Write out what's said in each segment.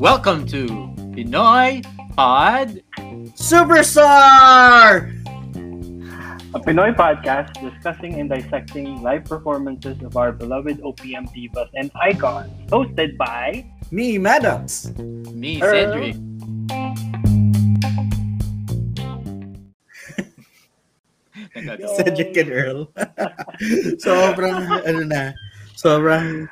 Welcome to Pinoy Pod Superstar! A Pinoy podcast discussing and dissecting live performances of our beloved OPM divas and icons. Hosted by Me, Maddox. Me, Earl. Cedric. Cedric and Earl. sobrang, ano na, sobrang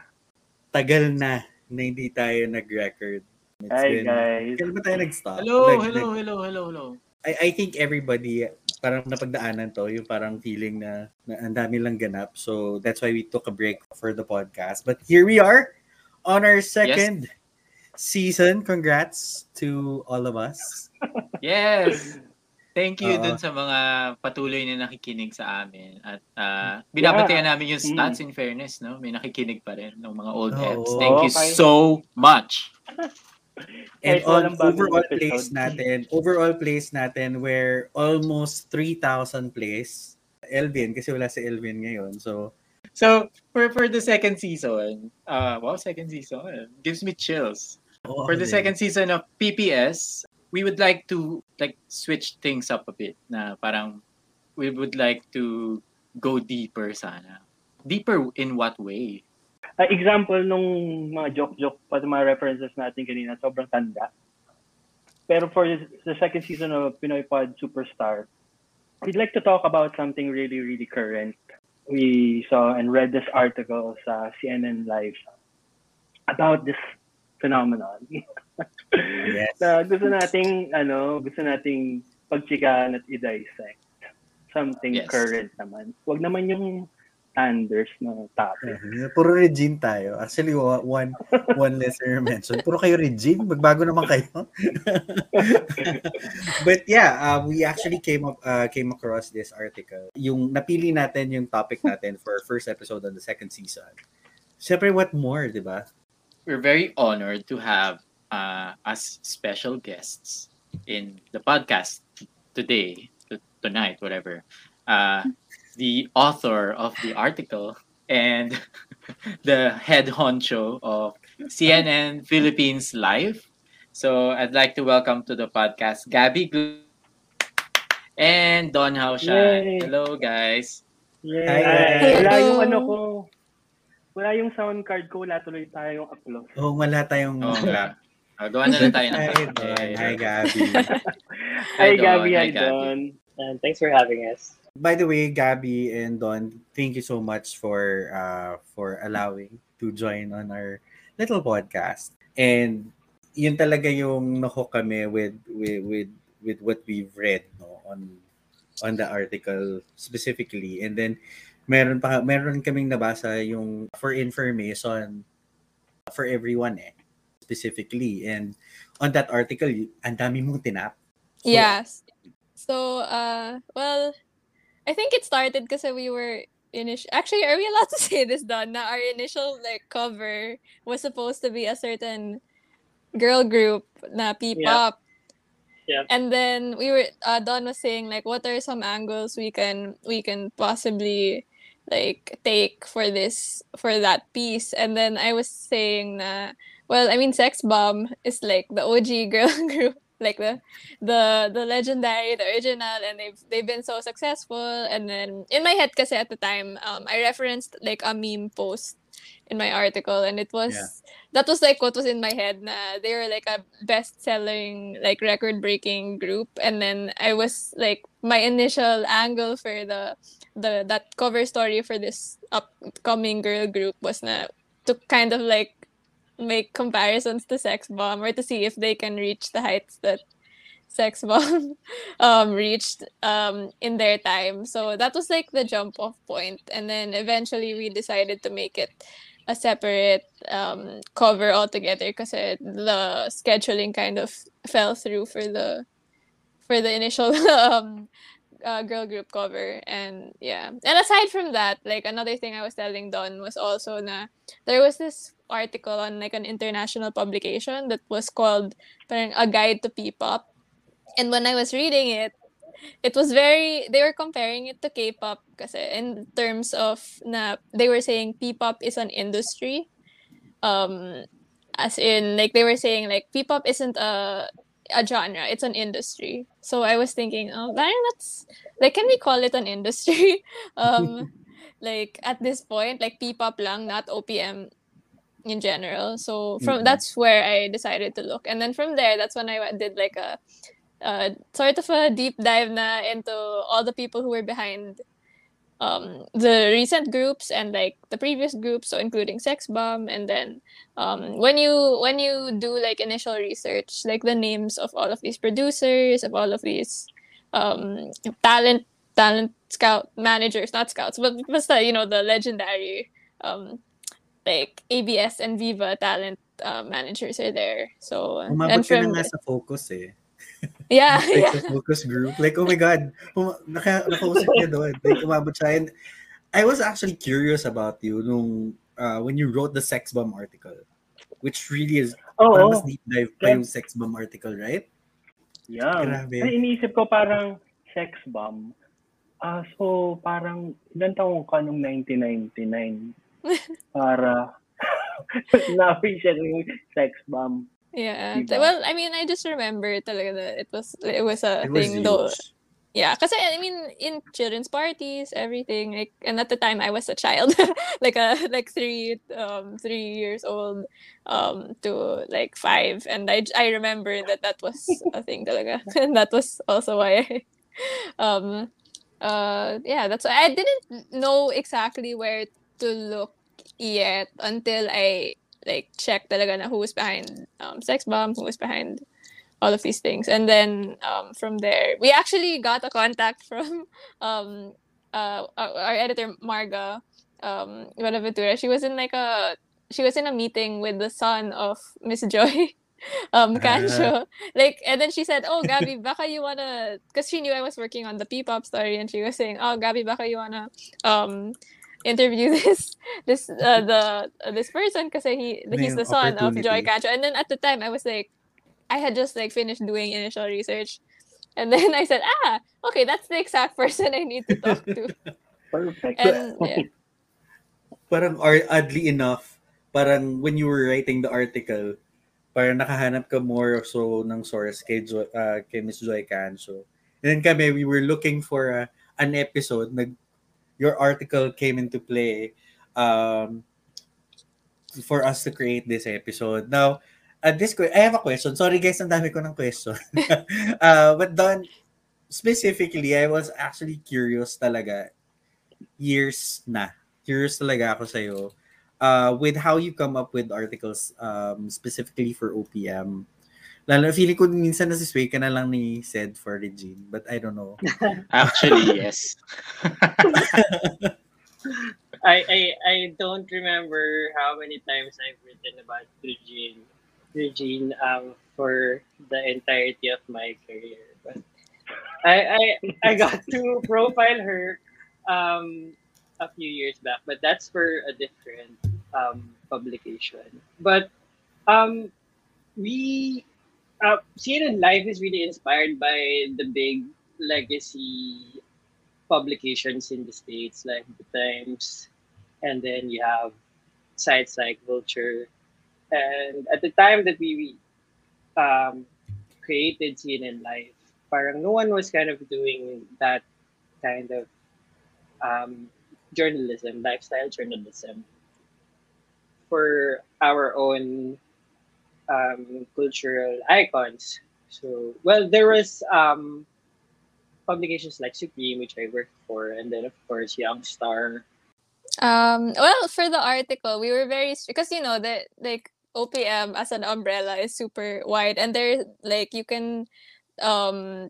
tagal na na hindi tayo nag-record. It's Hi been- guys. Kailan ba tayo nag-stop? Hello, Like- hello, like, hello, hello, hello. I, I think everybody parang napagdaanan to, yung parang feeling na, na ang dami lang ganap. So that's why we took a break for the podcast. But here we are on our second season. Congrats to all of us. Yes! Thank you Oo. dun sa mga patuloy na nakikinig sa amin. At uh, binabatian namin yung stats in fairness, no? May nakikinig pa rin ng mga old heads. Thank you Okay. so much. And on overall episode. plays natin, overall plays natin were almost 3,000 plays. Elvin, kasi wala si Elvin ngayon. So, So, for for the second season, uh, wow, second season, gives me chills. oo, For the din. second season of PPS, we would like to like switch things up a bit. Na parang we would like to go deeper sana. Deeper in what way? Uh, example nung mga joke-joke pa mga references natin kanina, sobrang tanda. Pero for the second season of Pinoy Pod Superstar, we'd like to talk about something really, really current. We saw and read this article sa CNN Life about this phenomenon. Yes. na gusto nating, ano, gusto nating pagchikaan at i-dissect. Something Yes. current naman. Huwag naman yung Anders na topic. Eh, Puro Regine tayo. Actually, one one listener mentioned. Puro kayo Regine. Magbago naman kayo. But yeah, uh, we actually came up uh, came across this article. Yung napili natin yung topic natin for our first episode on the second season. Siyempre, what more, di ba? We're very honored to have uh, as special guests in the podcast today, t- tonight, whatever. Uh, the author of the article and the head honcho of CNN Philippines Life. So I'd like to welcome to the podcast Gabby Gl- and Don Jaucian. Yay. Hello, guys. Yay! Hi, guys. Wala Hello. yung ano ko. Wala yung sound card ko. Wala tuloy tayong upload. Oh, wala tayong... Oo nga. Uh, gawa na lang tayo ng Hi, Don. Hi, Gabby. Hi, Don. Gabby. Hi, Hi, Gabby. Don. And thanks for having us. By the way, Gabby and Don, thank you so much for uh for allowing to join on our little podcast. And yun talaga yung nahook kami with with with with what we've read no on on the article specifically. And then meron pa meron kaming nabasa yung for information for everyone eh specifically. And on that article, ang dami mong tinap. So, yes. So, uh, well, I think it started because we were initial. Actually, are we allowed to say this, Don? Na our initial like cover was supposed to be a certain girl group na P-pop. Yep. And then we were uh, Don was saying like, what are some angles we can we can possibly like take for this for that piece? And then I was saying na well, I mean, Sex Bomb is like the OG girl group, like the the the legendary, the original, and they've they've been so successful. And then in my head, because at the time, um, I referenced like a meme post in my article, and it was Yeah. that was like what was in my head. Na they were like a best-selling, like record-breaking group, and then I was like my initial angle for the the that cover story for this upcoming girl group was na to kind of like make comparisons to Sex Bomb or to see if they can reach the heights that Sex Bomb um, reached um, in their time. So that was like the jump off point. And then eventually we decided to make it a separate um, cover altogether because the scheduling kind of fell through for the for the initial um, uh, girl group cover and yeah and aside from that like another thing i was telling don was also na there was this article on like an international publication that was called a guide to p-pop and when i was reading it it was very they were comparing it to k-pop kasi in terms of na they were saying p-pop is an industry um as in like they were saying like P-pop isn't a a genre, it's an industry. So I was thinking, oh, that's like can we call it an industry? um like at this point, like P-pop lang, not OPM in general. So from Mhm. that's where I decided to look. And then from there, that's when I did like a uh, sort of a deep dive na into all the people who were behind um, the recent groups and like the previous groups, so including Sex Bomb, and then um, when you when you do like initial research, like the names of all of these producers, of all of these um, talent talent scout managers, not scouts, but basta, you know the legendary um, like ABS and Viva talent uh, managers are there. So Umabot and ka na from sa focus eh. yeah Like yeah sa focus group. Like, oh my God, um, naka, nakausap niya doon. Like, umabot siya. And I was actually curious about you nung uh, when you wrote the sex bomb article. Which really is, Oo. parang mas deep dive pa Yeah. yung sex bomb article, right? Yeah. Grabe. Ay, iniisip ko parang sex bomb. Ah, so parang ilan taong ka nung 1999 para namin siya yung sex bomb. yeah. Diba? Well, I mean, I just remember talaga that it was it was a It was thing though. Yeah, because I mean, in children's parties, everything like, and at the time I was a child, like a like three, um, three years old, um, to like five, and I I remember that that was a thing talaga, and that was also why, I, um, uh, yeah, that's why I didn't know exactly where to look yet until I like checked talaga na who was behind um sex bomb, who was behind all of these things and then um, from there we actually got a contact from um, uh, our editor marga um, Buenaventura. she was in like a she was in a meeting with the son of miss joy um Cancho. like and then she said oh Gabby baka you wanna because she knew I was working on the P-pop story and she was saying oh Gabby baka you wanna um interview this this uh, the uh, this person because he he's the son of. Joy Cancho and then at the time I was like I had just like finished doing initial research. And then I said, ah, okay, that's the exact person I need to talk to. Perfect. And yeah. Parang or oddly enough, parang when you were writing the article, parang nakahanap ka more or so ng source kay, jo- uh, kay Miss Joy Cancho. And then kami, we were looking for uh, an episode. Nag, your article came into play um, for us to create this episode. Now, at this I have a question. Sorry guys, ang dami ko ng question. uh, but Don, specifically, I was actually curious talaga years na. Curious talaga ako sa'yo uh, with how you come up with articles um, specifically for OPM. Lalo, feeling ko minsan nasisway ka na lang ni said for Regine, but I don't know. Actually, yes. I, I I don't remember how many times I've written about Regine Regine um for the entirety of my career. But I I, I got to profile her um a few years back, but that's for a different um publication. But um we uh, CNN Life is really inspired by the big legacy publications in the states like the Times, and then you have sites like Vulture. And at the time that we um, created CNN Life, parang no one was kind of doing that kind of um, journalism, lifestyle journalism, for our own um, cultural icons. So, well, there was um, publications like Supreme, which I worked for, and then of course Young Star. Um, well, for the article, we were very because you know that like OPM as an umbrella is super wide, and there like you can, um,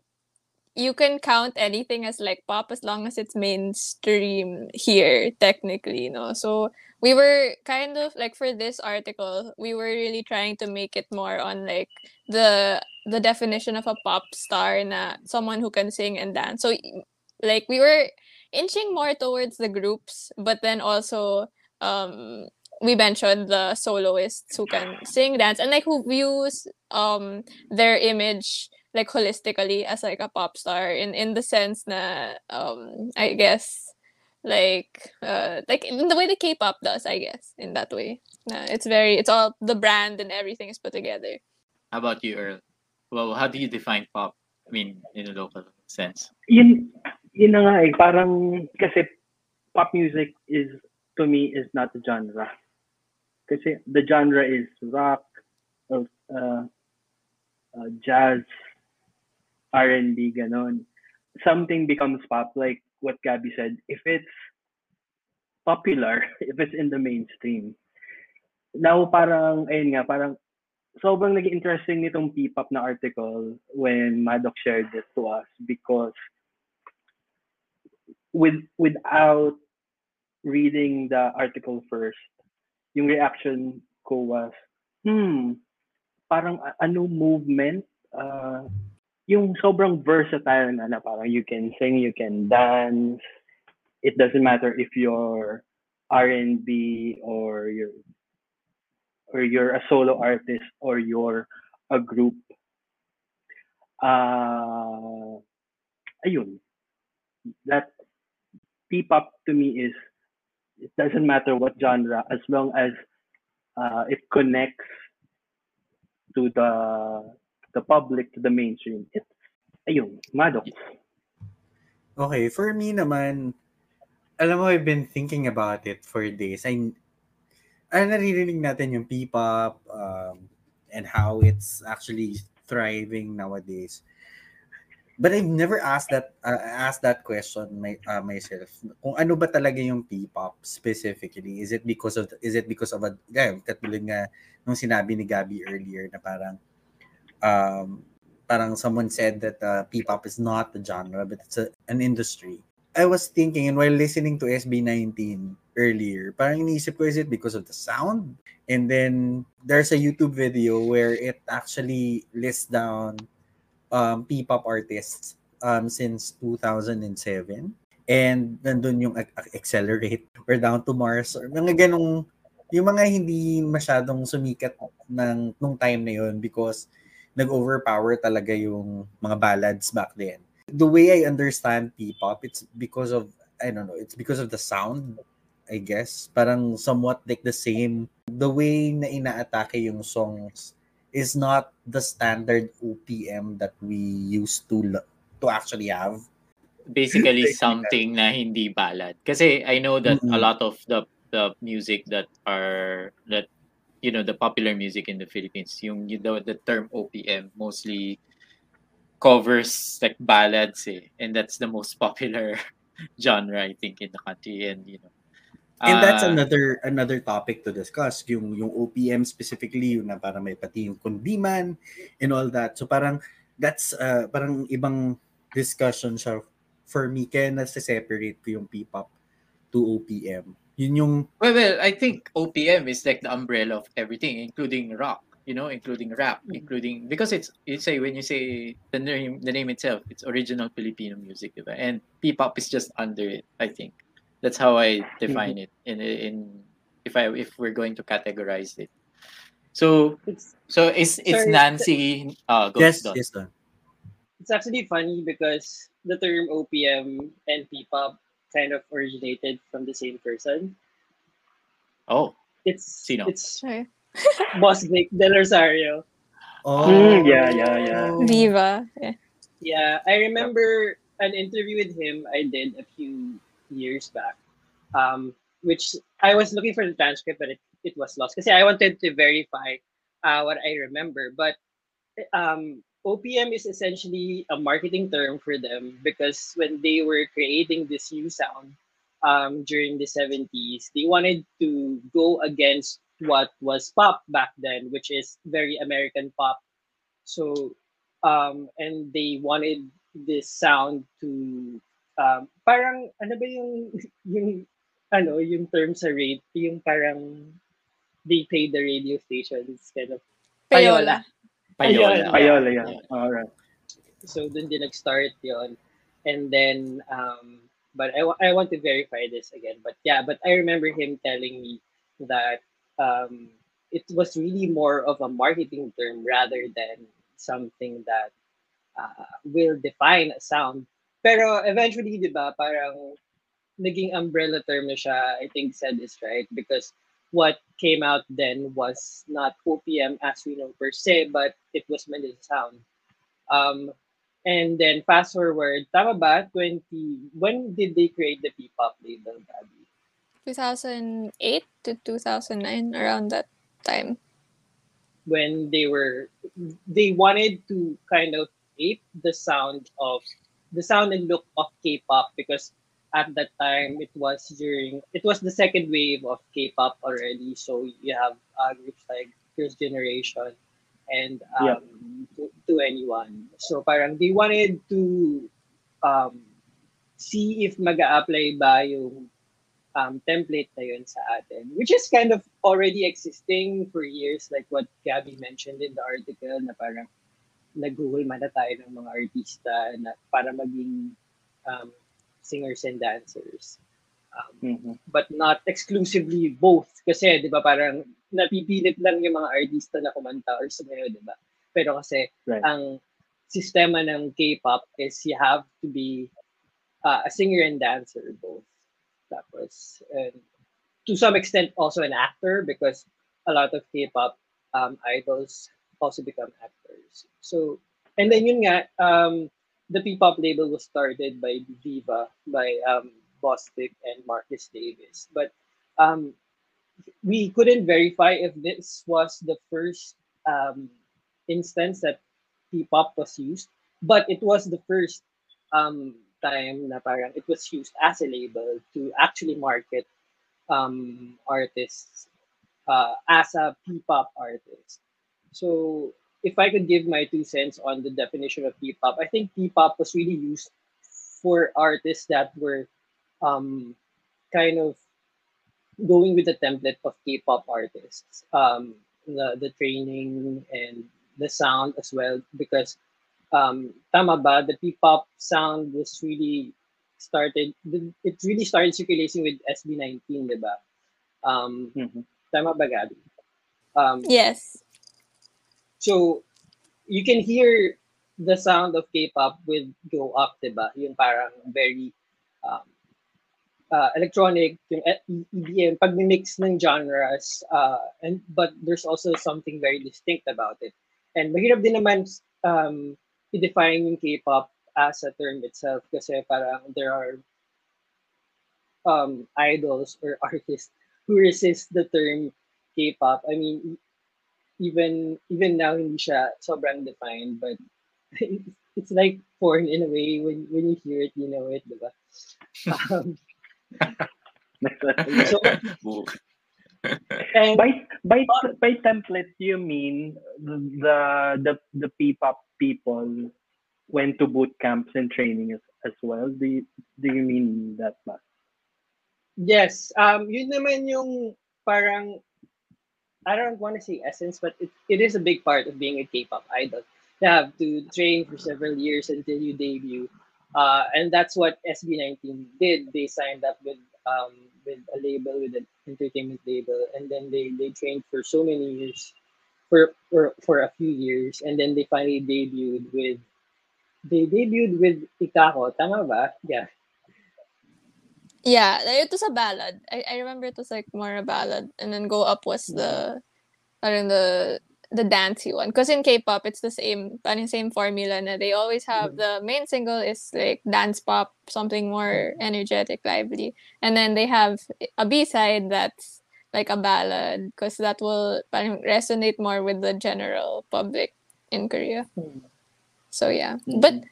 you can count anything as like pop as long as it's mainstream here technically, you know. So we were kind of like for this article, we were really trying to make it more on like the the definition of a pop star na someone who can sing and dance. So like we were inching more towards the groups, but then also um we mentioned the soloists who can sing, dance, and like who views um their image like holistically as like a pop star in in the sense na um I guess like uh like in the way the K-pop does, I guess, in that way. Uh, it's very it's all the brand and everything is put together. How about you, Earl? Well, how do you define pop? I mean, in a local sense. Yun, yun na nga eh. Parang, kasi pop music is, to me, is not a genre. Kasi the genre is rock, uh, uh, jazz, R&B, ganon. Something becomes pop, like what Gabby said. If it's popular, if it's in the mainstream. Now, parang, ayun nga, parang sobrang naging interesting nitong P-pop na article when Maddox shared it to us because with without reading the article first, yung reaction ko was, hmm, parang ano movement, uh, yung sobrang versatile na, na parang you can sing, you can dance. It doesn't matter if you're R&B or you're or you're a solo artist or you're a group. Uh, ayun. That P-pop to me is it doesn't matter what genre as long as uh, it connects to the the public to the mainstream. It's ayun, Maddox. Okay, for me naman, alam mo, I've been thinking about it for days. I, ah, naririnig natin yung P-pop um, and how it's actually thriving nowadays. But I've never asked that uh, asked that question my, uh, myself. Kung ano ba talaga yung P-pop specifically? Is it because of is it because of a yeah, katulad nga nung sinabi ni Gabby earlier na parang um, parang someone said that uh, P-pop is not a genre but it's a, an industry. I was thinking and while listening to SB19 earlier, parang iniisip ko is it because of the sound? And then there's a YouTube video where it actually lists down um, P-pop artists um, since 2007. And nandun yung Ac- Ac- Accelerate or Down to Mars or mga ganong yung mga hindi masyadong sumikat ng nung time na yun because nag-overpower talaga yung mga ballads back then. The way I understand P-pop, it's because of, I don't know, it's because of the sound, I guess. Parang somewhat like the same, the way na inaatake yung songs is not the standard OPM that we used to to actually have. Basically, something na hindi ballad. Kasi I know that a Mhm. lot of the the music that are that you know the popular music in the Philippines, yung you know, the term OPM mostly covers like ballads eh, and that's the most popular genre I think in the country and you know And that's ah, another another topic to discuss, yung yung OPM specifically, yung na para may pati yung kundiman and all that. So parang that's uh, parang ibang discussion siya for me kaya nasa-separate ko yung P-pop to OPM. Yun yung Well, well, I think OPM is like the umbrella of everything, including rock, you know, including rap, including because it's you say when you say the name the name itself, it's original Filipino music, diba? and P-pop is just under it. I think that's how I define it. In in if I if we're going to categorize it, so It's so it's it's Sorry, Nancy. Uh, go, yes, Don. yes, Don. it's actually funny because the term OPM and P-pop kind of originated from the same person. Oh, It's Sino? it's Sorry. Boss Vic Del Rosario. Oh, Mm, yeah, yeah, yeah. Viva. Yeah. Yeah, I remember an interview with him I did a few years back, um, which I was looking for the transcript, but it, it was lost because I wanted to verify uh, what I remember. But um, OPM is essentially a marketing term for them because when they were creating this new sound um, during the 70s, they wanted to go against what was pop back then, which is very American pop. So um, and they wanted this sound to um, parang ano ba yung yung ano yung term sa rate yung parang they pay the radio stations kind of Payola. Payola. Payola, yeah. Yeah. Alright. so dun din nag-start yon and then um but I, I want to verify this again. But yeah but I remember him telling me that um it was really more of a marketing term rather than something that uh, will define a sound. Pero eventually di ba parang naging umbrella term na siya, I think said is right. Because what came out then was not OPM as we know per se, but it was Manila Sound. Um, and then fast forward, tama ba? 20, when did they create the P-pop label, Gabby? 2008 to 2009, around that time. When they were, they wanted to kind of ape the sound of, the sound and look of K-pop because at that time it was during, it was the second wave of K-pop already. So you have uh, groups like First Generation and um, Yeah. to, to anyone. So parang they wanted to um, see if mag apply ba yung um, template na yun sa atin, which is kind of already existing for years, like what Gabby mentioned in the article, na parang nag-google man na tayo ng mga artista na para maging um, singers and dancers. Um, Mhm. but not exclusively both. Kasi, di ba, parang napipilit lang yung mga artista na kumanta or sumayo, di ba? Pero kasi, Right. ang sistema ng K-pop is you have to be uh, a singer and dancer both. Tapos, and to some extent also an actor because a lot of K-pop um, idols also become actors. So, and then yun nga, um, the P-pop label was started by Viva, by um, Boss Vic and Marcus Davis. But um, we couldn't verify if this was the first um, instance that P-pop was used, but it was the first um, time na parang it was used as a label to actually market um, artists uh, as a P-pop artist. So if I could give my two cents on the definition of P-pop, I think P-pop was really used for artists that were um, kind of going with the template of K-pop artists, um, the the training and the sound as well, because um, tama ba, the P-pop sound was really started. It really started circulating with SB19, diba? Um, Mhm. tama ba, Gabby? Um, Yes. So, you can hear the sound of K-pop with Go Up, diba? Yung parang very um, uh, electronic, yung EDM, pag-mix ng genres, uh, and but there's also something very distinct about it. And mahirap din naman um, i-define yung K-pop as a term itself kasi parang there are um, idols or artists who resist the term K-pop. I mean, even even now hindi siya sobrang defined but it's like porn in a way. When when you hear it you know it diba um, so and by by by template you mean the the the P-pop people went to boot camps and training as, as well? Do you, do you mean that ba? yes. Um yun naman yung parang I don't want to say essence but it, it is a big part of being a K-pop idol. You have to train for several years until you debut. Uh, and that's what SB19 did. They signed up with um, with a label with an entertainment label and then they they trained for so many years for for, for a few years and then they finally debuted with they debuted with Ikako. Tama ba? Yeah Yeah, eh, it was a ballad. I, I remember it was like more a ballad, and then Go Up was the, mm. parang the the dancey one. Because in K-pop, it's the same, parang same formula. Na they always have mm. the main single is like dance pop, something more mm. energetic, lively, and then they have a B side that's like a ballad, because that will parang resonate more with the general public in Korea. Hmm. So yeah, but hmm.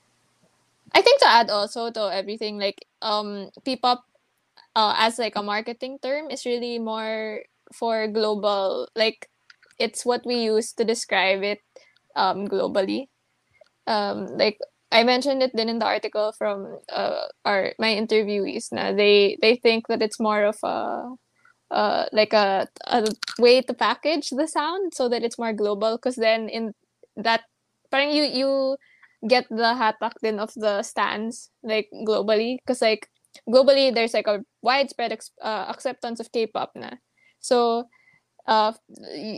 I think to add also to everything like um P-pop uh, as like a marketing term is really more for global like it's what we use to describe it um globally. Um like I mentioned it then in the article from uh, our my interviewees Now they they think that it's more of a uh, like a, a way to package the sound so that it's more global because then in that you you get the hatak din of the stands like globally. Because like globally there's like a widespread ex- uh, acceptance of K-pop na. So uh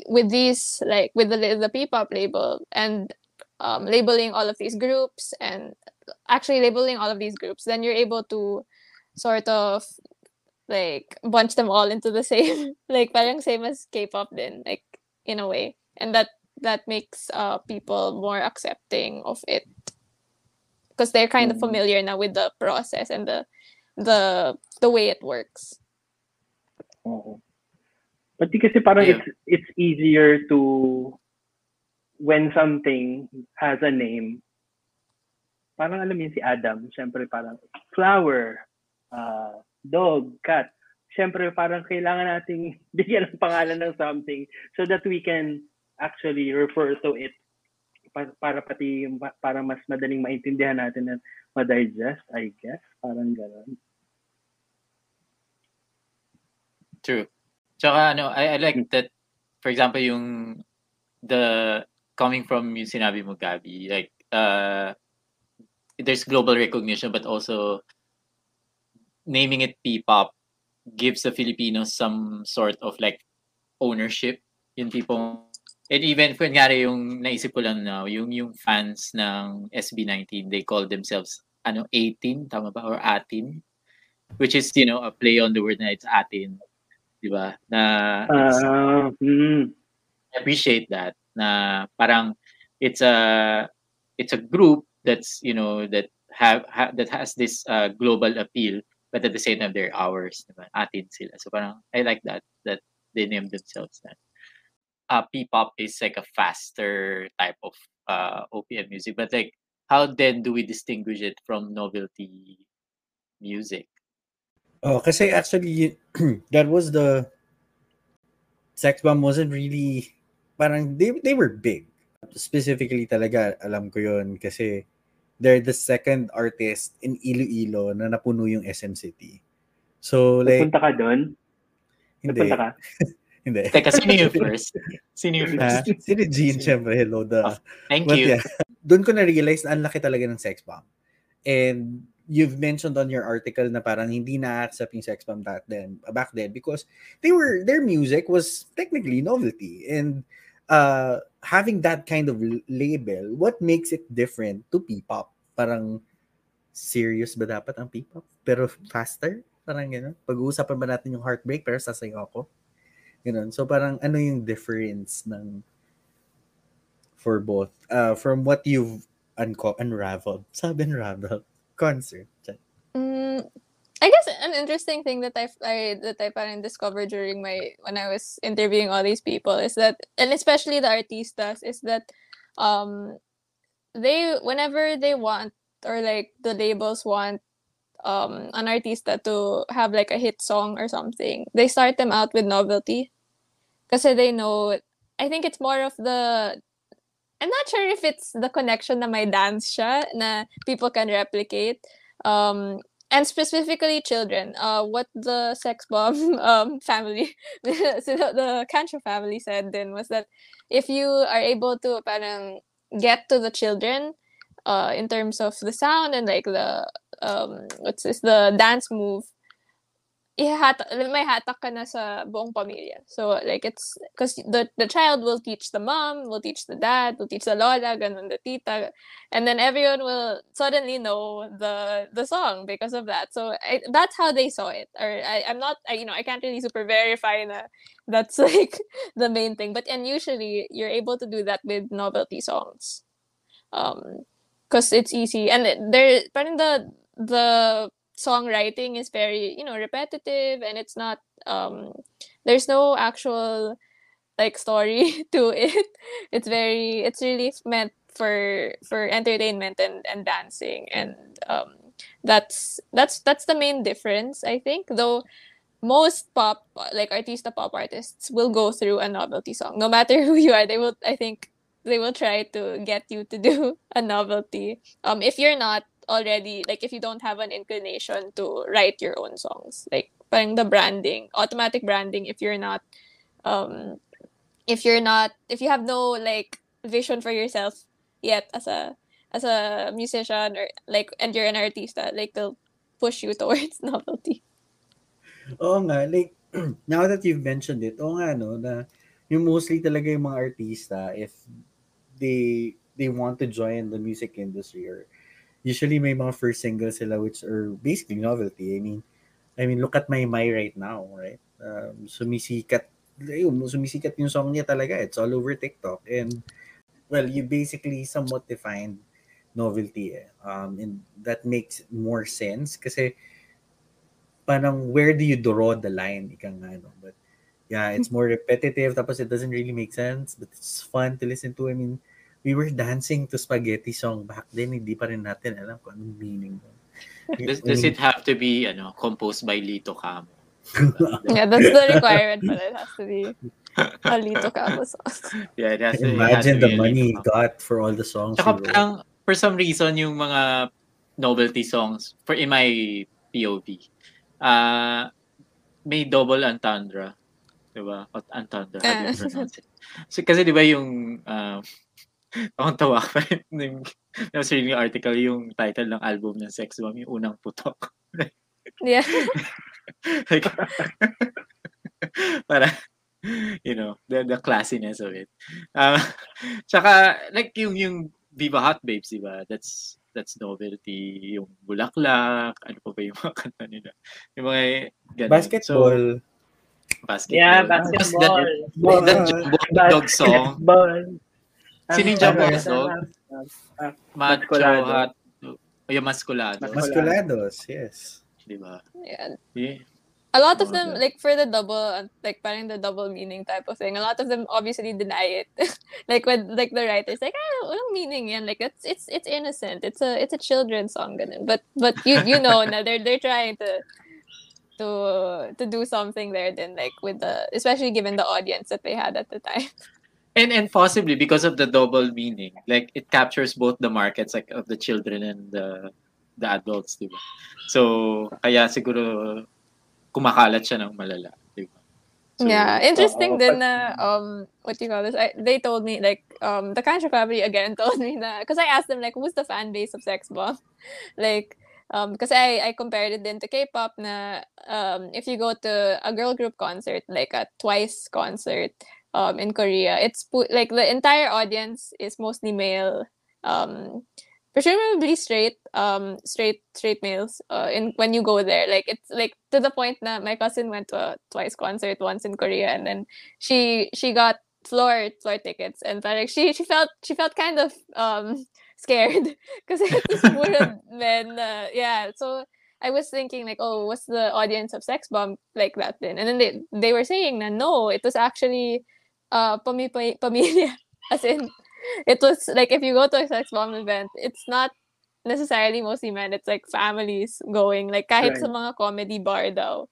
with these like with the the P-pop label and um, labeling all of these groups and actually labeling all of these groups then you're able to sort of like bunch them all into the same like parang same as K-pop then like in a way and that that makes uh people more accepting of it because they're kind of Mm. familiar now with the process and the the the way it works Oo. Pati kasi parang Yeah. it's it's easier to when something has a name. Parang alam mo yun si Adam, syempre parang flower, uh, dog, cat. Syempre parang kailangan nating bigyan ng pangalan ng something so that we can actually refer to it para, para pati yung- para mas madaling maintindihan natin at ma-digest, I guess. Parang gano'n. True. Tsaka ano, I, I like that, for example, yung the coming from yung sinabi mo, Gabi, like, uh, there's global recognition, but also naming it P-pop gives the Filipinos some sort of like ownership. Yung tipong, and even, kunyari yung naisip ko lang now, yung, yung fans ng SB19, they call themselves, ano, 18, tama ba? Or atin? Which is, you know, a play on the word na it's atin. Di ba? Na Ah, mm, I appreciate that na parang it's a it's a group that's you know that have, ha, that has this uh, global appeal but at the same time they're ours diba? atin sila so parang I like that that they name themselves that uh, P-pop is like a faster type of uh, OPM music but like how then do we distinguish it from novelty music Oh, kasi actually that was the Sex Bomb wasn't really parang they they were big. Specifically talaga alam ko 'yon kasi they're the second artist in Iloilo na napuno yung SM City. So like Punta ka doon? hindi Punta ka? hindi. teka sino yung first sino yung first Si Regine, syempre, hello the. thank But you yeah, doon ko na-realize na ang laki talaga ng sex bomb. And you've mentioned on your article na parang hindi na-accept yung sex bomb back then, back then because they were, their music was technically novelty. And uh, having that kind of label, what makes it different to P-pop? Parang serious ba dapat ang P-pop? Pero faster? Parang gano'n. Pag-uusapan ba natin yung heartbreak pero sasayaw ako? Ganun. So parang ano yung difference ng for both? Uh from what you've unco- unraveled. Sabi unraveled. Concert. Mm, I guess an interesting thing that I, I that I parang discovered during my when I was interviewing all these people is that and especially the artistas is that um they whenever they want or like the labels want um an artista to have like a hit song or something they start them out with novelty kasi they know I think it's more of the I'm not sure if it's the connection na may dance siya na people can replicate um and specifically children uh what the sex bomb um family so the, the Cancho family said then was that if you are able to parang get to the children uh in terms of the sound and like the um what's this the dance move ihatak, may hatak ka na sa buong pamilya. So, like, it's, because the, the child will teach the mom, will teach the dad, will teach the lola, ganun, the tita, and then everyone will suddenly know the the song because of that. So, I, that's how they saw it. Or, I, I'm not, I, you know, I can't really super verify na that's, like, the main thing. But, and usually, you're able to do that with novelty songs. Um, because it's easy. And there, parang the, the songwriting is very you know repetitive and it's not um there's no actual like story to it. It's very it's really meant for for entertainment and and dancing and um that's that's that's the main difference i think. Though most pop like artista pop artists will go through a novelty song. No matter who you are they will i think they will try to get you to do a novelty. Um if you're not already like if you don't have an inclination to write your own songs like parang the branding automatic branding if you're not um if you're not if you have no like vision for yourself yet as a as a musician or like and you're an artista like they'll push you towards novelty. Oh nga like now that you've mentioned it oo nga no na yung mostly talaga yung mga artista if they they want to join the music industry or usually may mga first singles sila which are basically novelty. I mean, I mean, look at Maymay right now, right? Um, sumisikat, yun, sumisikat yung song niya talaga. It's all over TikTok. And, well, you basically somewhat defined novelty eh. Um, and that makes more sense kasi parang where do you draw the line? Ika nga, no? But, yeah, it's more repetitive tapos it doesn't really make sense but it's fun to listen to. I mean, we were dancing to spaghetti song back then. Hindi pa rin natin alam kung anong meaning. Does, does it have to be ano composed by Lito Camo? Yeah, that's the requirement but it has to be a Lito Camo song. Yeah, it has to, it has Imagine to the be money he got for all the songs. Tsaka he wrote. parang for some reason yung mga novelty songs for in my POV uh may double entendre. 'Di ba? O entendre, how do you Ah. pronounce it? So, kasi 'di ba yung uh, akong tawa pa nasa reading yung article yung title ng album ng Sex Bomb, yung unang putok. Yeah. like, para, you know, the, the classiness of it. Uh, tsaka, like, yung, yung Viva Hot Babes, di ba? That's, that's novelty. Yung Bulaklak, ano pa ba yung mga kanta nila? Yung mga, ganun. Basketball. So, basketball. Yeah, basketball. That, that Jumbo Dog song. Basketball. Sino yung Jumbo Dog? Macho Maskulado. Hot. O yung Maskulado. Masculados, yes. Di ba? yeah. Yeah. A lot of Oh, them, like for the double, like parang the double meaning type of thing. A lot of them obviously deny it. like when like the writers, like ah, walang meaning yan. Like it's it's it's innocent. It's a it's a children's song, ganun. But but you you know na they're they're trying to to to do something there. Then like with the especially given the audience that they had at the time. And and possibly because of the double meaning, like it captures both the markets like of the children and the the adults, di ba? So kaya siguro kumakalat siya ng malala, di ba? So, yeah, interesting oo, din pag- na um what do you call this? I, they told me like um the Cancho Family again told me na because I asked them like who's the fan base of Sex Bomb, like um because I I compared it then to K-pop na um if you go to a girl group concert like a Twice concert um in Korea it's pu- like the entire audience is mostly male um presumably straight um straight straight males uh in when you go there like it's like to the point that my cousin went to a twice concert once in korea and then she she got floor floor tickets and like she she felt she felt kind of um scared because it's of men uh, yeah so I was thinking like, oh, what's the audience of Sex Bomb like that then? And then they they were saying that no, it was actually uh pami pami- pamilya, as in it was like if you go to a sex bomb event, it's not necessarily mostly men. It's like families going. Like kahit sa mga comedy bar daw.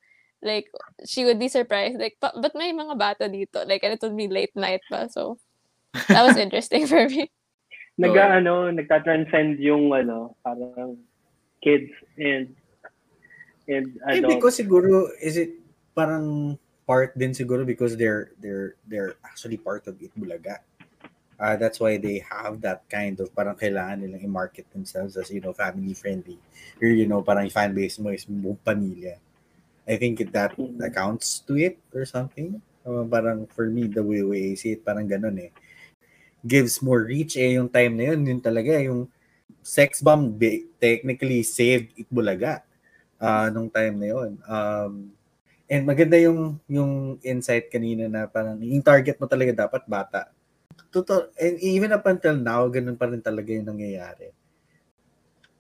Like she would be surprised. Like but, but may mga bata dito. Like and it would be late night pa. So that was interesting for me. Nag, ano, nagta-transcend yung, ano, parang kids and and Eh, because siguro, is it parang part din siguro because they're they're they're actually part of Eat Bulaga. Uh, that's why they have that kind of parang kailangan nilang i-market themselves as, you know, family friendly. Or, you know, parang fan base mo is buong pamilya. I think that accounts to it or something. Uh, parang for me, the way we see it, parang ganun eh. Gives more reach eh, yung time na yun, yun talaga, yung sex bomb technically saved Eat Bulaga uh, nung time na yun. Um, and maganda yung yung insight kanina na parang yung target mo talaga dapat bata. Totoo, and even up until now, ganun pa rin talaga yung nangyayari.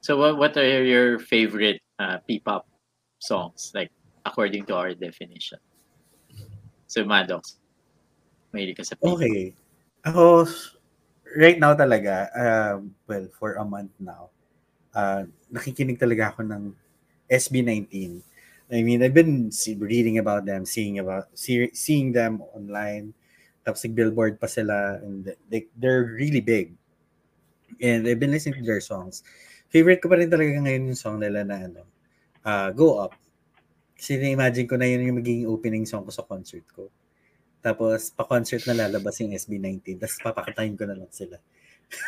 So what what are your favorite uh, P-pop songs like according to our definition? So Maddox, mahilig ka sa P-pop. Okay. Ako, right now talaga, um, well, for a month now, uh, nakikinig talaga ako ng SB19. I mean, I've been see, reading about them, seeing about see, seeing them online. Tapos billboard pa sila and they, they're really big. And I've been listening to their songs. Favorite ko pa rin talaga ngayon yung song nila na ano, uh, Go Up. Kasi na-imagine ko na yun yung magiging opening song ko sa concert ko. Tapos, pa-concert na lalabas yung SB19. Tapos, papakatayin ko na lang sila.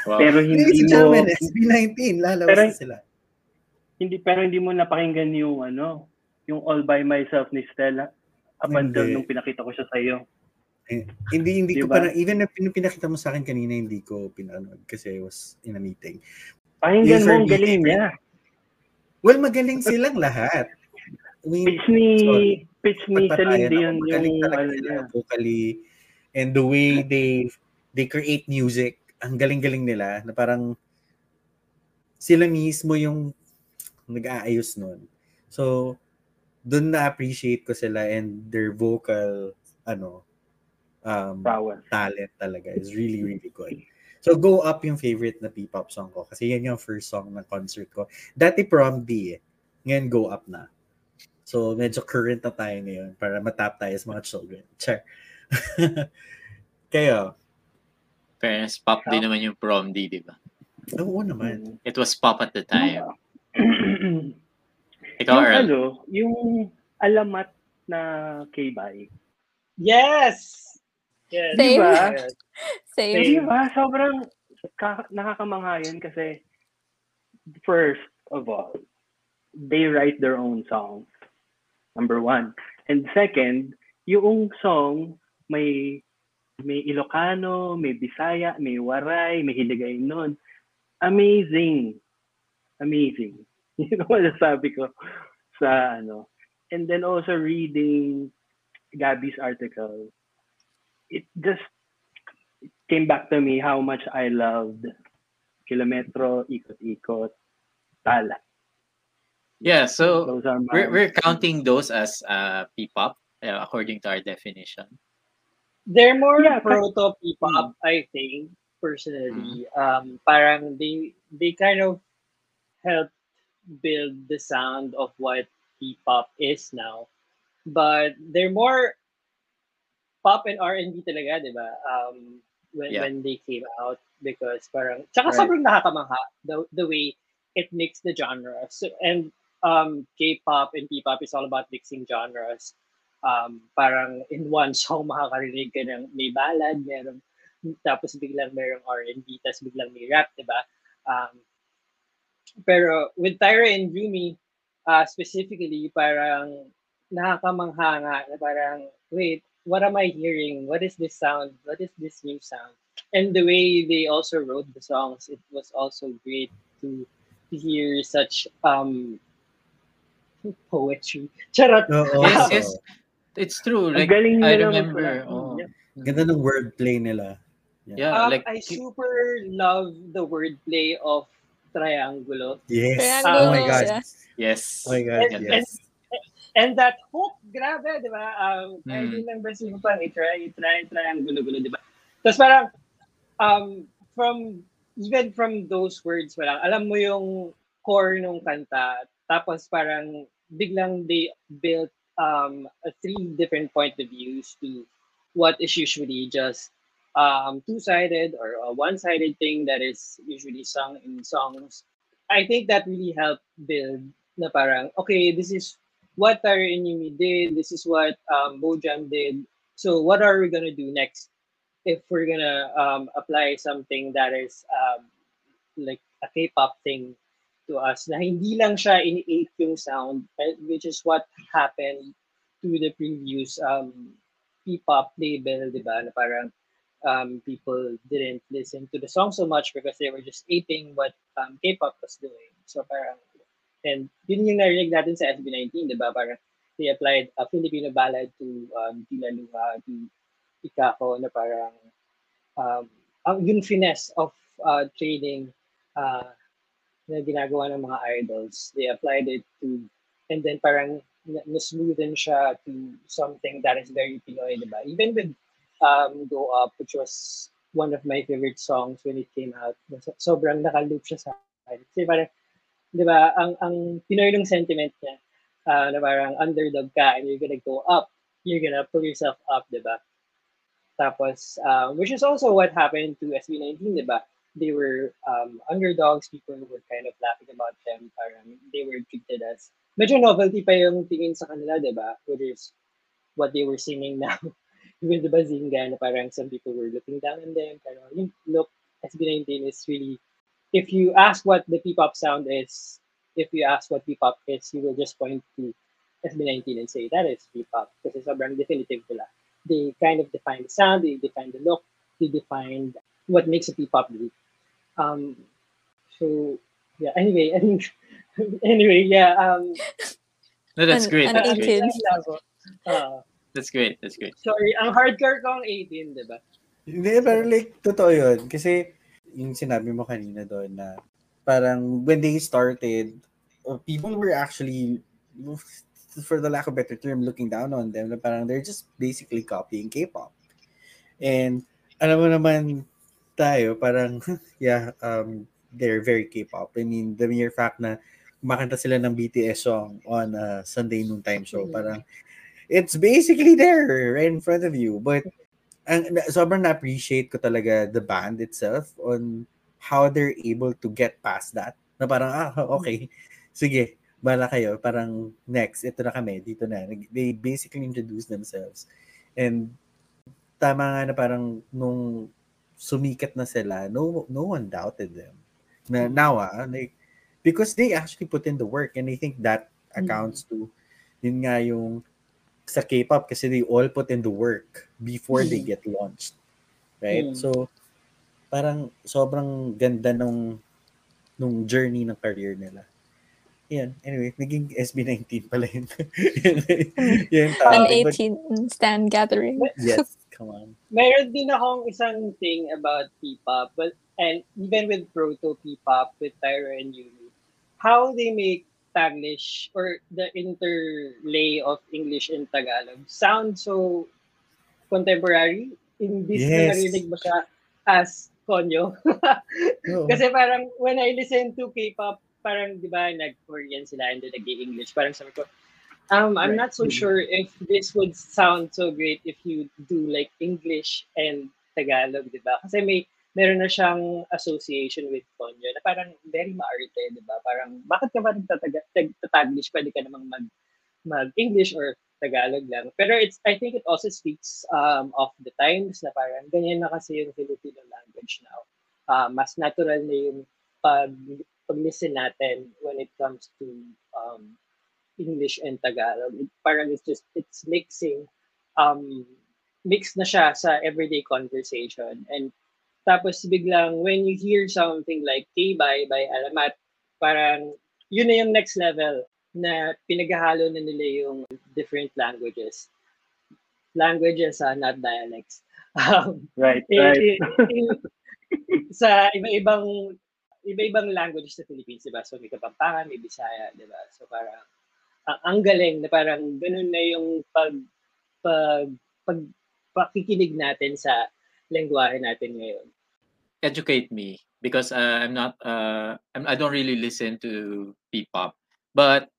Wow. Pero hindi and mo SB19, lalabas Pero- sila. hindi pero hindi mo napakinggan yung ano, yung All by Myself ni Stella up until nung pinakita ko siya sa iyo. Eh, hindi, hindi ko Diba? parang, even na pin- pinakita mo sa akin kanina, hindi ko pinanood kasi I was in a meeting. Pakinggan mo, ang galing niya. Well, magaling silang lahat. I mean, Pitch ni, sorry. pitch ni Celine Dion yung talaga ano niya. vocally and the way they they create music ang galing-galing nila na parang sila mismo yung nag-aayos nun. So, doon na-appreciate ko sila and their vocal ano um, Prowess. talent talaga is really, really good. So, Go Up yung favorite na P-pop song ko kasi yan yung first song ng concert ko. Dati Prom D eh. Ngayon Go Up na. So, medyo current na tayo ngayon para matap tayo sa mga children. Char. Kayo? Fairness, pop din naman yung prom D, di ba? Oo naman. It was pop at the time. yung Ikaw, Earl. ano, yung alamat na K-Bye. Yes! Yes. Same. Diba? Same. Di ba? Sobrang ka- nakakamangha yun kasi first of all, they write their own songs. Number one. And second, yung song may may Ilocano, may Bisaya, may Waray, may Hiligay nun. Amazing. Amazing. Yun ang masasabi ko sa ano. And then also reading Gabby's article, it just came back to me how much I loved Kilometro, Ikot-Ikot, Tala. Yeah, so Those are my... we're, we're counting those as uh, P-pop uh, according to our definition. They're more Yeah, proto P-pop, I think, personally. Um, parang they they kind of help build the sound of what P-pop is now. But they're more pop and R&B talaga, di ba? Um, when, Yeah. when they came out because parang, tsaka Right. sobrang nakakamangha the, the way it mixed the genres. So, and um, K-pop and P-pop is all about mixing genres. Um, parang in one song makakarinig ka ng may ballad, meron, tapos biglang merong R&B, tapos biglang may rap, di ba? Um, pero with Thyro and Yumi, uh, specifically, parang nakakamangha nga na parang, wait, what am I hearing? What is this sound? What is this new sound? And the way they also wrote the songs, it was also great to, to hear such um poetry. Charot. Oo. Yes, yes. It's true. Like, galing I nila remember. Oh, Yeah. Ganda ng wordplay nila. yeah, Um, like, I super love the wordplay of Triangulo. Yes. Triangle, oh my God. yeah. yes. Oh my God, And- yes. And that hook, grabe, di ba? Um, I Mm. remember siguro parang i-try, i-try, try ang gulo-gulo, di ba? Tapos parang, um, from, even from those words pa lang, alam mo yung core nung kanta. Tapos parang, biglang they built um, a three different point of views to what is usually just um, two-sided or a one-sided thing that is usually sung in songs. I think that really helped build na parang, okay, this is what Thyro and Yumi did, this is what um, Bojang did. So what are we gonna do next if we're gonna um, apply something that is um, like a K-pop thing to us na hindi lang siya ini-ape yung sound, eh, which is what happened to the previous um, P-pop label, di ba? Na parang um, people didn't listen to the song so much because they were just aping what um, K-pop was doing. So parang, and yun yung narinig natin sa SB19, di ba? Parang they applied a Filipino ballad to um, Tila Luha, to Ikako, na parang um, ang yung finesse of uh, trading uh, na ginagawa ng mga idols, they applied it to, and then parang na- na-smoothen siya to something that is very Pinoy, di ba? Even with um, Go Up, which was one of my favorite songs when it came out, so- sobrang nakaloop siya sa akin. Kasi parang, di ba, ang, ang Pinoy ng sentiment niya, uh, na parang underdog ka and you're gonna go up, you're gonna pull yourself up, di ba? Tapos, uh, which is also what happened to SB19, di ba? They were um, underdogs, people were kind of laughing about them, parang they were treated as, medyo novelty pa yung tingin sa kanila, di ba? Which is what they were singing now. Even the Bazinga, na parang some people were looking down on them, pero yung look, SB19 is really, if you ask what the P-pop sound is, if you ask what P-pop is, you will just point to SB19 and say, that is P-pop. Kasi sobrang definitive nila. They kind of define the sound, they define the look, they define what makes a P-pop group. Um, so, yeah. Anyway, I think anyway, yeah. Um, No, that's An- great. an That's great. Uh, That's great. That's great. sorry, ang hardcore ko ang 18, di ba? Hindi, pero like, totoo yun. Kasi, yung sinabi mo kanina doon na parang when they started, uh, people were actually, for the lack of a better term, looking down on them. Na parang they're just basically copying K-pop. And alam mo naman tayo, parang, yeah, um, they're very K-pop. I mean, the mere fact na kumakanta sila ng BTS song on a Sunday noon time show, parang, it's basically there right in front of you. But na- sobrang na-appreciate ko talaga the band itself on how they're able to get past that. Na parang, ah, okay, sige, bala kayo. Parang next, ito na kami, dito na. They basically introduce themselves. And tama nga na parang nung sumikat na sila, no no one doubted them. Na now ah, like, because they actually put in the work and I think that accounts to yun nga yung sa K-pop kasi they all put in the work before they get launched. Right? Mm. So parang sobrang ganda nung nung journey ng career nila. Yan. Anyway, naging SB19 pala yun. yun An topic. But 18 stand gathering. yes, come on. Meron din akong isang thing about P-pop, but and even with proto P-pop with Tyra and Yumi, how they make Taglish or the interlay of English and Tagalog sound so contemporary. Imbis na Yes. narinig mo siya as konyo. Kasi parang when I listen to K-pop, parang di ba nag-Korean sila and then nag-English. Parang sabi ko, um, I'm not so sure if this would sound so great if you do like English and Tagalog, di ba? Kasi may meron na siyang association with Konyo na parang very maarte, di ba? Parang bakit ka ba nagtataglish? Pwede ka namang mag mag-English or Tagalog lang. Pero it's I think it also speaks um, of the times na parang ganyan na kasi yung Filipino language now. Uh, mas natural na yung pag pag-listen natin when it comes to um, English and Tagalog. It, parang it's just it's mixing um mix na siya sa everyday conversation and tapos biglang when you hear something like K-Bye by Alamat, parang yun na yung next level na pinaghahalo na nila yung different languages. Languages, ah, not dialects. Um, Right, in- right. in- in- sa iba-ibang iba-ibang languages sa Philippines, di ba? So may Kapampangan, may Bisaya, di ba? So parang ang, ang galing na parang ganun na yung pag pag pag pakikinig natin sa lengguwahe natin ngayon. Educate me because uh, I'm not uh I'm, I don't really listen to P-pop, but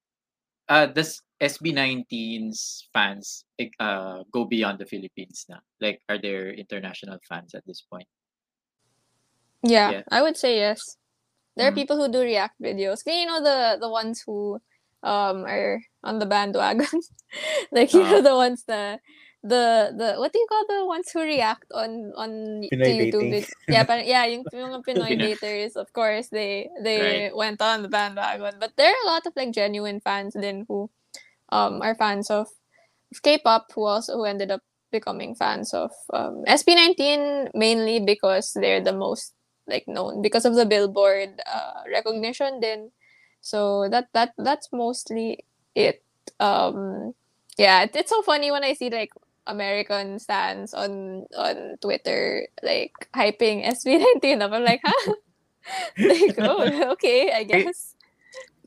uh does SB19's fans uh go beyond the Philippines now? Like, are there international fans at this point? Yeah, Yeah. I would say yes. There are Mm. people who do react videos. You know the the ones who um are on the bandwagon. like you know Ah. the ones that the the what do you call the ones who react on on Pinoy YouTube? baiting. yeah, but yeah, yung mga Pinoy Pinoy- daters, of course, they they went on the bandwagon. But there are a lot of like genuine fans then who um are fans of, of K-pop who also who ended up becoming fans of um, SB19 mainly because they're the most like known because of the billboard uh, recognition then so that that that's mostly it um yeah it, it's so funny when i see like american stands on on twitter like hyping sb19 up i'm like huh like oh okay i guess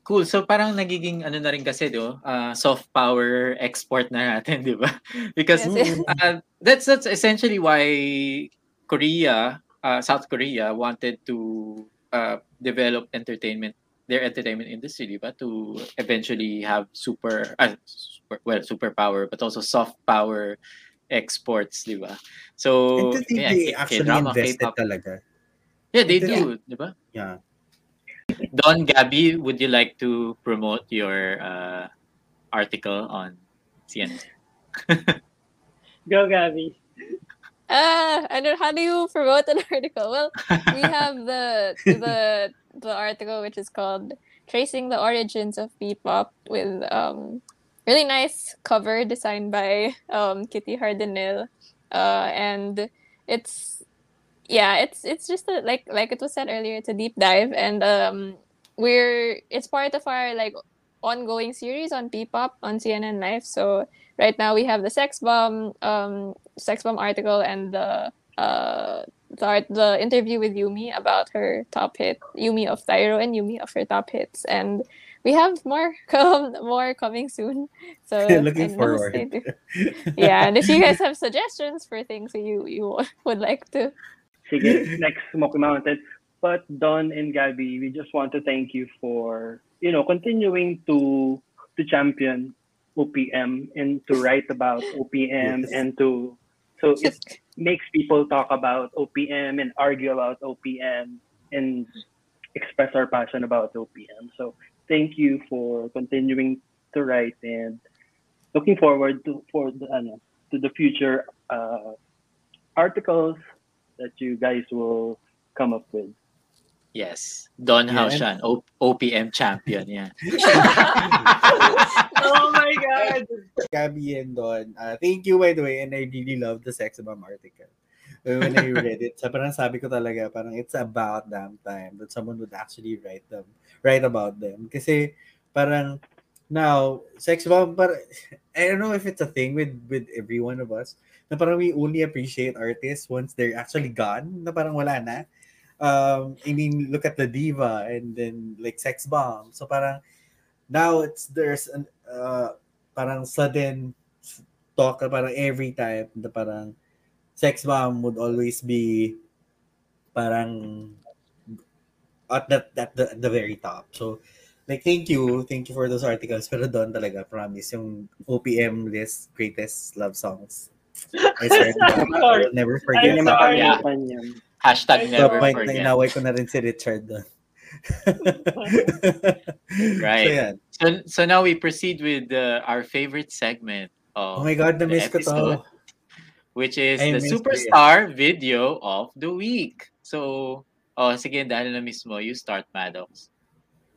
Cool. So parang nagiging ano na rin kasi do, uh, soft power export na natin, 'di ba? Because Yes, yes. uh, that's that's essentially why Korea, uh, South Korea wanted to uh, develop entertainment their entertainment industry, di ba? To eventually have super, uh, super well, superpower, but also soft power exports, di ba? So, And to think yeah, they K- actually K-drama, invested K-pop. talaga. Yeah, they Yeah. do, di ba? Yeah. Don Gabby, would you like to promote your uh, article on CNN? Go, Gabby. uh i don't how do you promote an article well we have the the the article which is called tracing the origins of P-pop with um really nice cover designed by um Kitty Hardinil. Uh and it's yeah it's it's just a, like like it was said earlier it's a deep dive. And um we're it's part of our like ongoing series on P-pop on CNN Life. So right now we have the sex bomb um sex bomb article and the uh the, the interview with Yumi about her top hit Yumi of Thyro and Yumi of her top hits. And we have more come more coming soon. So Looking forward. yeah, and if you guys have suggestions for things that you you would like to Sige, next Smoky Mountain. But Don and Gabby, we just want to thank you for, you know, continuing to to champion OPM and to write about OPM Yes. and to so it makes people talk about OPM and argue about OPM and express our passion about OPM. So thank you for continuing to write and looking forward to for the ano, to the future uh, articles that you guys will come up with. Yes. Don Yeah, and- Haushan, O- OPM champion. Yeah. oh my god! Gabby and Don, uh, thank you by the way, and I really love the Sex Bomb article. When I read it, sa parang sabi ko talaga, parang it's about damn time that someone would actually write them, write about them. Kasi parang now, Sex Bomb, par I don't know if it's a thing with with every one of us, na parang we only appreciate artists once they're actually gone, na parang wala na. Um, I mean, look at the diva and then like Sex Bomb. So parang now it's there's an uh, parang sudden talk parang every time na parang sex bomb would always be parang at that at the, at the very top. So like thank you, thank you for those articles. Pero doon talaga promise yung OPM list greatest love songs. I swear to God, I will never forget I'm Hindi that. naman sorry. Yeah. kalimutan. Hashtag To To the never point na forget. inaway ko na rin si Richard doon. Right. So. So, so now we proceed with uh, our favorite segment of Oh my God, the na-miss ko to. which is I the missed it. superstar video of the week. So, oh, sige, dahil na mismo, you start, Maddox.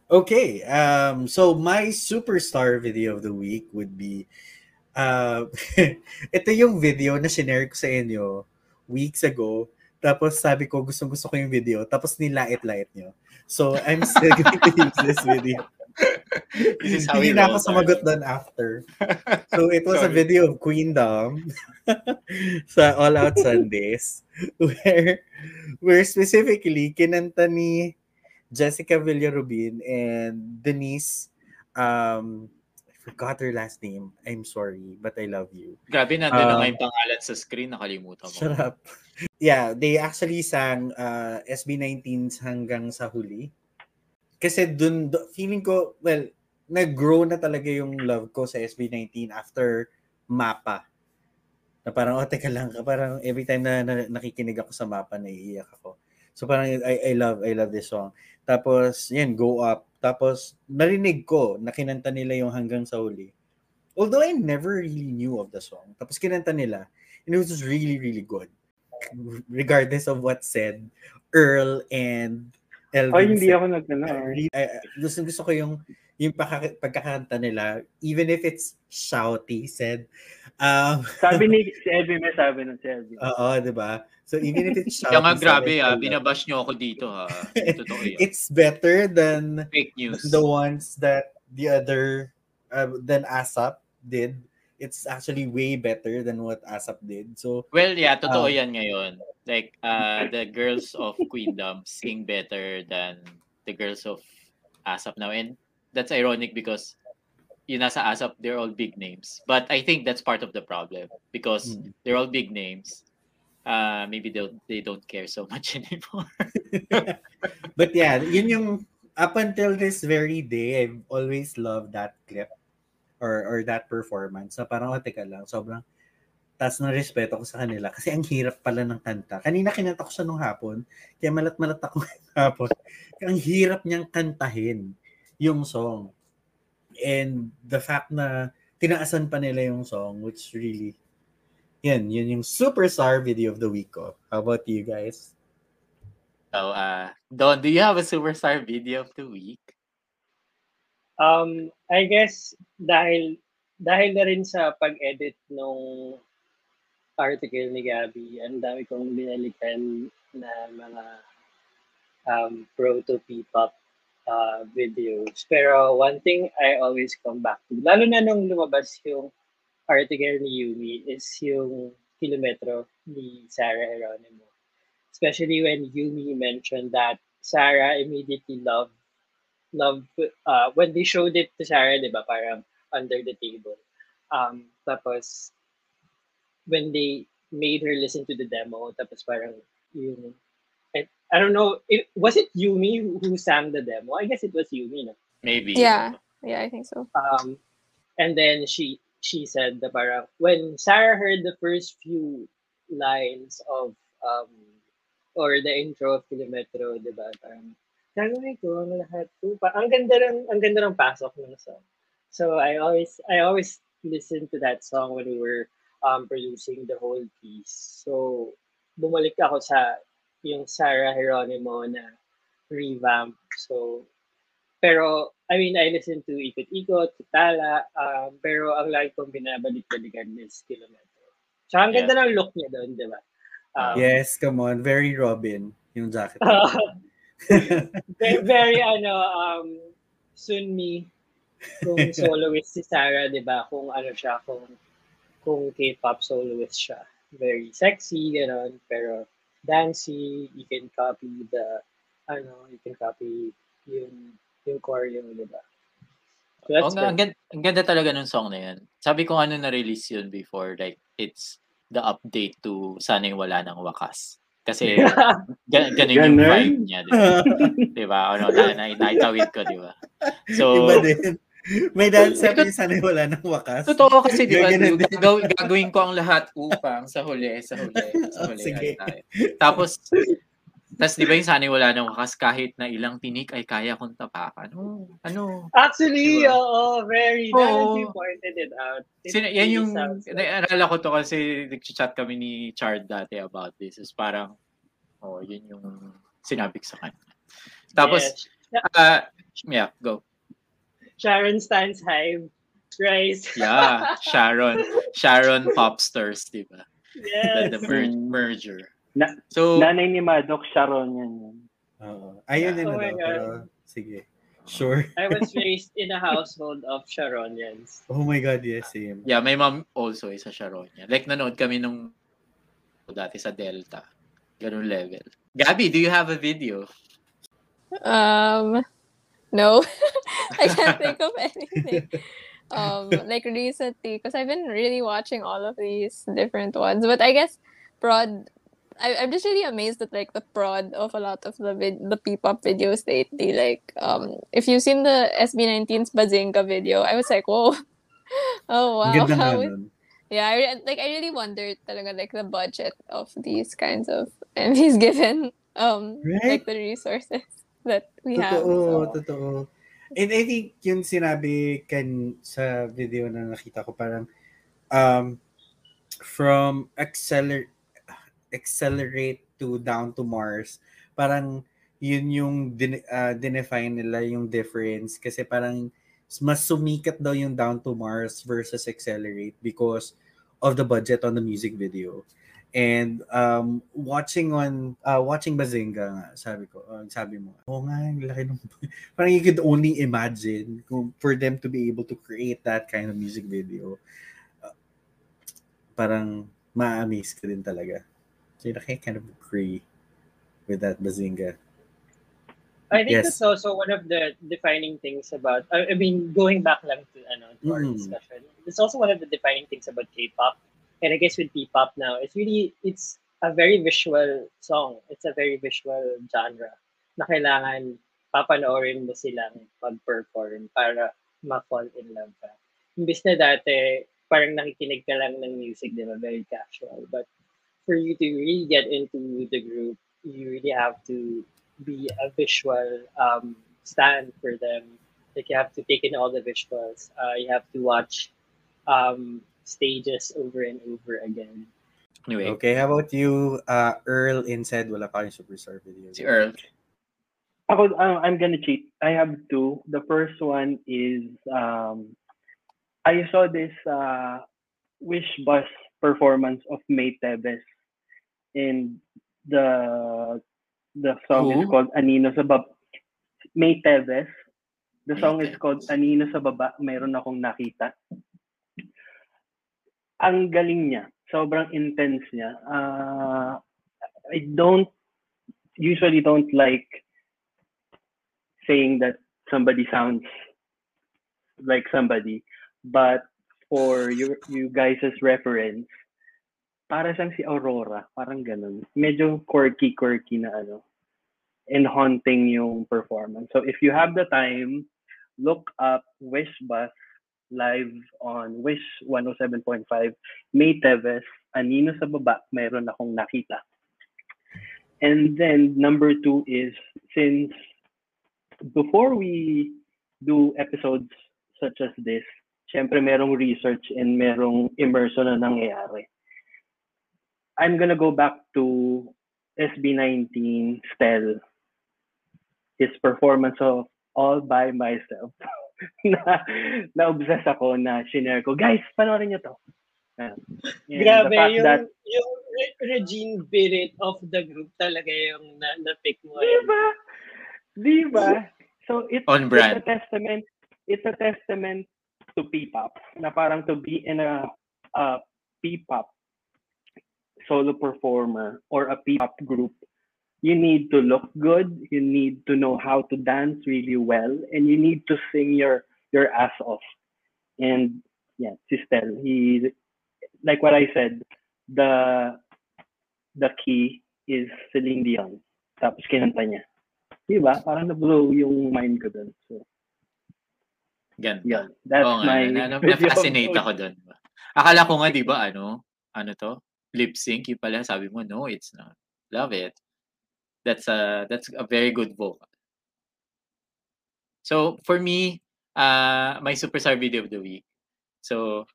Okay, um, so my superstar video of the week would be, uh, ito yung video na sinare ko sa inyo weeks ago. Tapos sabi ko, gustong gusto ko yung video. Tapos nilait-lait nyo. So, I'm still going to use this video. This is how Hindi na ako roll, sumagot doon after. So, it was a video of Queendom sa All Out Sundays where, where specifically kinanta ni Jessica Villarubin and Denise um I forgot her last name. I'm sorry, but I love you. Grabe, nandun na Um, nga yung pangalan sa screen, nakalimutan mo. Shut up. Yeah, they actually sang uh, SB19s hanggang sa huli. Kasi dun, do- feeling ko, well, nag-grow na talaga yung love ko sa SB19 after Mapa. Na parang, oh, teka lang, parang every time na, na nakikinig ako sa Mapa, naiiyak ako. So parang, I, I love, I love this song. Tapos, yan, Go Up. Tapos, narinig ko na kinanta nila yung hanggang sa huli. Although I never really knew of the song. Tapos kinanta nila. And it was just really, really good. Regardless of what said, Earl and Elvin Ay, hindi ako I- I- gusto, gusto ko yung yung pagkaka- pagkakanta nila, even if it's shouty, said. Um, Sabi ni si Elvin, may sabi nun si Elvin. Oo, di ba? So even if it's shouty, Kaya nga grabe I ah, binabash nyo ako dito ha. Totoo yun. It's better than Fake news. the ones that the other uh, than ASAP did. It's actually way better than what ASAP did. So Well, yeah, totoo Um, yan ngayon. Like, uh, the girls of Queendom sing better than the girls of ASAP now. And that's ironic because yung nasa ASAP, they're all big names. But I think that's part of the problem because Mm. they're all big names. Uh, maybe they they don't care so much anymore. But yeah, yun yung up until this very day, I've always loved that clip or or that performance. Na parang, oh, lang, sobrang taas ng respeto ko sa kanila kasi ang hirap pala ng kanta. Kanina kinanta ko siya nung hapon, kaya malat-malat ako hapon. Ang hirap niyang kantahin yung song. And the fact na tinaasan pa nila yung song, which really, yan, yun yung superstar video of the week ko. How about you guys? So, uh, Don, do you have a superstar video of the week? Um, I guess dahil dahil na rin sa pag-edit nung article ni Gabby, ang dami kong binalikan na mga um, proto P-pop uh, videos. Pero one thing I always come back to, lalo na nung lumabas yung article ni Yumi, is yung kilometro ni Sarah Geronimo. Especially when Yumi mentioned that Sarah immediately loved loved uh, when they showed it to Sarah, di ba, parang under the table. Um, tapos when they made her listen to the demo, tapos parang yung I, I don't know, it, was it Yumi who, who sang the demo? I guess it was Yumi, no? Maybe. Yeah, yeah, I think so. Um, and then she she said the parang when Sarah heard the first few lines of um or the intro of Kilometro, di ba? Parang gagawin ko ang lahat ko. Pa- Ang ganda ng ang ganda ng pasok ng song. So I always I always listen to that song when we were um producing the whole piece. So bumalik ako sa yung Sarah Geronimo na revamp. So pero I mean, I listen to Ikot-Ikot, Tala, um, pero ang lagi kong binabalik-balikan is Kilometro. Tsaka ang ganda ng look niya doon, di ba? Um, yes, come on. Very Robin yung jacket. very, very ano, um, Sunmi, kung soloist si Sarah, di ba? Kung ano siya, kung, kung K-pop soloist siya. Very sexy, gano'n, pero dancey, you can copy the, ano, you can copy yung, yung choreo, di ba? So Oh, that's nga, ang, ganda, ang ganda talaga ng song na yan. Sabi ko ano na-release yun before, like, it's the update to Sana'y Wala ng Wakas. Kasi, gan, ganun yung Ganun? vibe niya, di ba? di ba? Ano, na, na, naitawid ko, di ba? So, Iba din. May dance sabi niya sana wala ng wakas. Totoo kasi, di ba? Gagaw, gagawin ko ang lahat upang sa huli, sa huli, sa Oh, huli. sige. ay tayo. Tapos, tas di ba yung sana'y wala ng wakas, kahit na ilang tinik ay kaya kong tapakan. Oh, ano? Actually, Diba? oo, very. Now that pointed it out. It Sina, yan yung, naalala ko to kasi nag-chat kami ni Chard dati about this. Is parang, oh, yun yung sinabi ko sa kanya. Tapos, Yes. ah, yeah, go. Sharon stands high. Rice. Yeah, Sharon. Sharon Popsters, di ba? Yes. The, the mer- merger. Na- So, Nanay ni Maddox Sharon yan. yan. Oo. Ayun din Oh na my daw, God. pero sige. Sure. I was raised in a household of Sharonians. Oh my God, yes, same. yeah, my mom also is a Sharonia. Like, nanood kami nung dati sa Delta. Ganun level. Gabby, do you have a video? Um, no, I can't think of anything. Um, like recently, because I've been really watching all of these different ones, but I guess prod. I, I'm just really amazed at like the prod of a lot of the vid- the P-pop videos lately. Like, um, if you've seen the SB19's Bazinga video, I was like, whoa, oh wow, how is yeah, I, re- like I really wondered talaga like the budget of these kinds of MVs given um Right? like the resources that we have. Totoo, So, totoo. And I think yung sinabi kan sa video na nakita ko parang um from accelerate accelerate to down to Mars parang yun yung din, uh, dinefine nila yung difference kasi parang mas sumikat daw yung down to Mars versus accelerate because of the budget on the music video. And um, watching on uh, watching Bazinga nga, sabi ko, uh, sabi mo, oh nga, ang laki ng parang you could only imagine kung for them to be able to create that kind of music video. Uh, parang ma-amaze ka din talaga. So I kind of agree with that Bazinga. I think Yes. that's also one of the defining things about. I, I mean, going back lang to ano to our Mm. discussion, it's also one of the defining things about K-pop, and I guess with P-pop now, it's really it's a very visual song. It's a very visual genre na kailangan papanoorin mo silang mag-perform para ma-fall in love ka. Imbis na dati, parang nakikinig ka lang ng music, di ba? Very casual. But for you to really get into the group, you really have to be a visual um, stand for them. Like you have to take in all the visuals. Uh, you have to watch um, stages over and over again. Anyway, Okay, how about you, uh, Earl Instead, wala pa kayong superstar video? si Earl. Ako, uh, I'm gonna cheat. I have two. The first one is um, I saw this uh, Wish Bus performance of May Teves, and the the song is Who? called Anino sa Bab. May Teves. The song is called Anino sa Baba, Mayroon Akong Nakita. Ang galing niya. Sobrang intense niya. Uh, I don't, usually don't like saying that somebody sounds like somebody. But for you, you guys' reference, para siyang si Aurora. Parang ganun. Medyo quirky-quirky na ano. And haunting yung performance. So if you have the time, look up Wish Bus live on Wish 107.5. May Teves, Anino sa Baba, meron akong nakita. And then number two is since before we do episodes such as this, syempre merong research and merong immersion na nangyayari. I'm gonna go back to SB19 Stell, his performance of All by Myself. na na-obsess ako na shinare ko, guys, panoorin niyo to. Ayan. And Grabe, the yung, that, yung Re- Regine Birit of the group talaga yung na, na-pick mo. di ba? Di ba? So it's, On it's brand. a testament, it's a testament to P-pop na parang to be in a, a P-pop solo performer or a P-pop group, you need to look good, you need to know how to dance really well, and you need to sing your your ass off. And yeah, Sistel, he like what I said, the the key is Celine Dion. Tapos kinanta niya. Di ba? Parang na-blow yung mind ko dun. So, Ganda. yeah. That's Oo nga, my na, na, video. na-fascinate ako doon. Akala ko nga, di ba, ano, ano to? Lip sync, yung pala, sabi mo, no, it's not. Love it. That's a, that's a very good vocal. So, for me, uh, my superstar video of the week. So,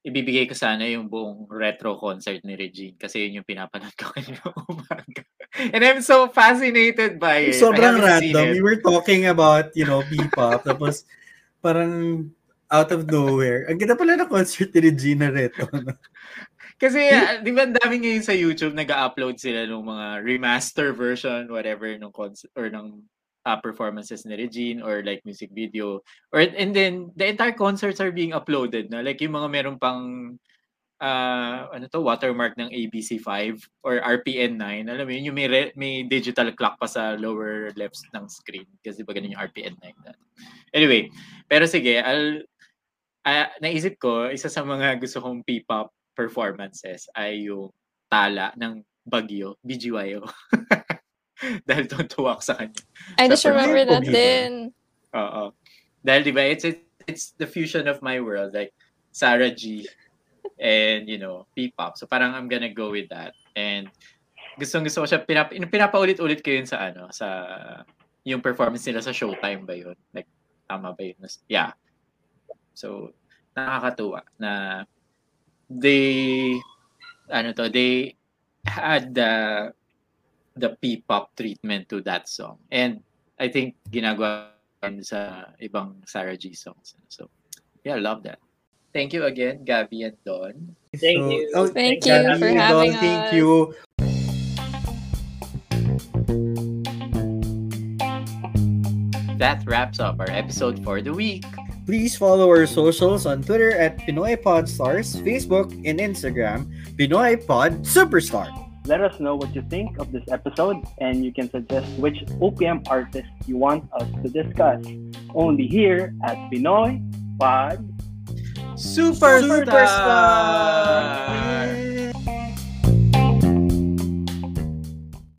ibibigay ko sana yung buong retro concert ni Regine kasi yun yung pinapanood ko kanina umaga. And I'm so fascinated by it. Sobrang random. it. We were talking about, you know, P-pop. tapos, parang out of nowhere. Ang ganda pala ng concert ni Regina Reto. no? Kasi, ah, di ba, dami ngayon sa YouTube, nag-upload sila ng mga remaster version, whatever, ng concert, or ng uh, performances ni Regine, or like music video. Or, and then, the entire concerts are being uploaded na. Like, yung mga meron pang, uh, ano to, watermark ng ABC5 or RPN9. Alam mo yun, yung may, re- may digital clock pa sa lower left ng screen. Kasi ba ganun yung RPN9 na. Anyway, pero sige, I'll, ah, naisip ko, isa sa mga gusto kong P-pop performances ay yung tala ng Bagyo, BGYO. Dahil tuwak sa kanya. I just remember that din. Oo. Dahil di ba, it's, it's, it's the fusion of my world. Like, Sarah G and, you know, P-pop. So parang I'm gonna go with that. And gustong gusto ko siya, pinap, pinapaulit-ulit ko yun sa ano, sa yung performance nila sa Showtime ba yun? Like, tama ba yun? Yeah. So, nakakatuwa na they, ano to, they had the, the P-pop treatment to that song. And I think ginagawa rin sa ibang Sarah G songs. So, yeah, I love that. Thank you again, Gabby and Don. Thank So- you. oh, Thank you Gabby for having Don, Thank us. you. That wraps up our episode for the week. Please follow our socials on Twitter at Pinoy Podstars, Facebook, and Instagram, Pinoy Pod Superstar. Let us know what you think of this episode, and you can suggest which OPM artist you want us to discuss. Only here at Pinoy Pod Superstar! Superstar!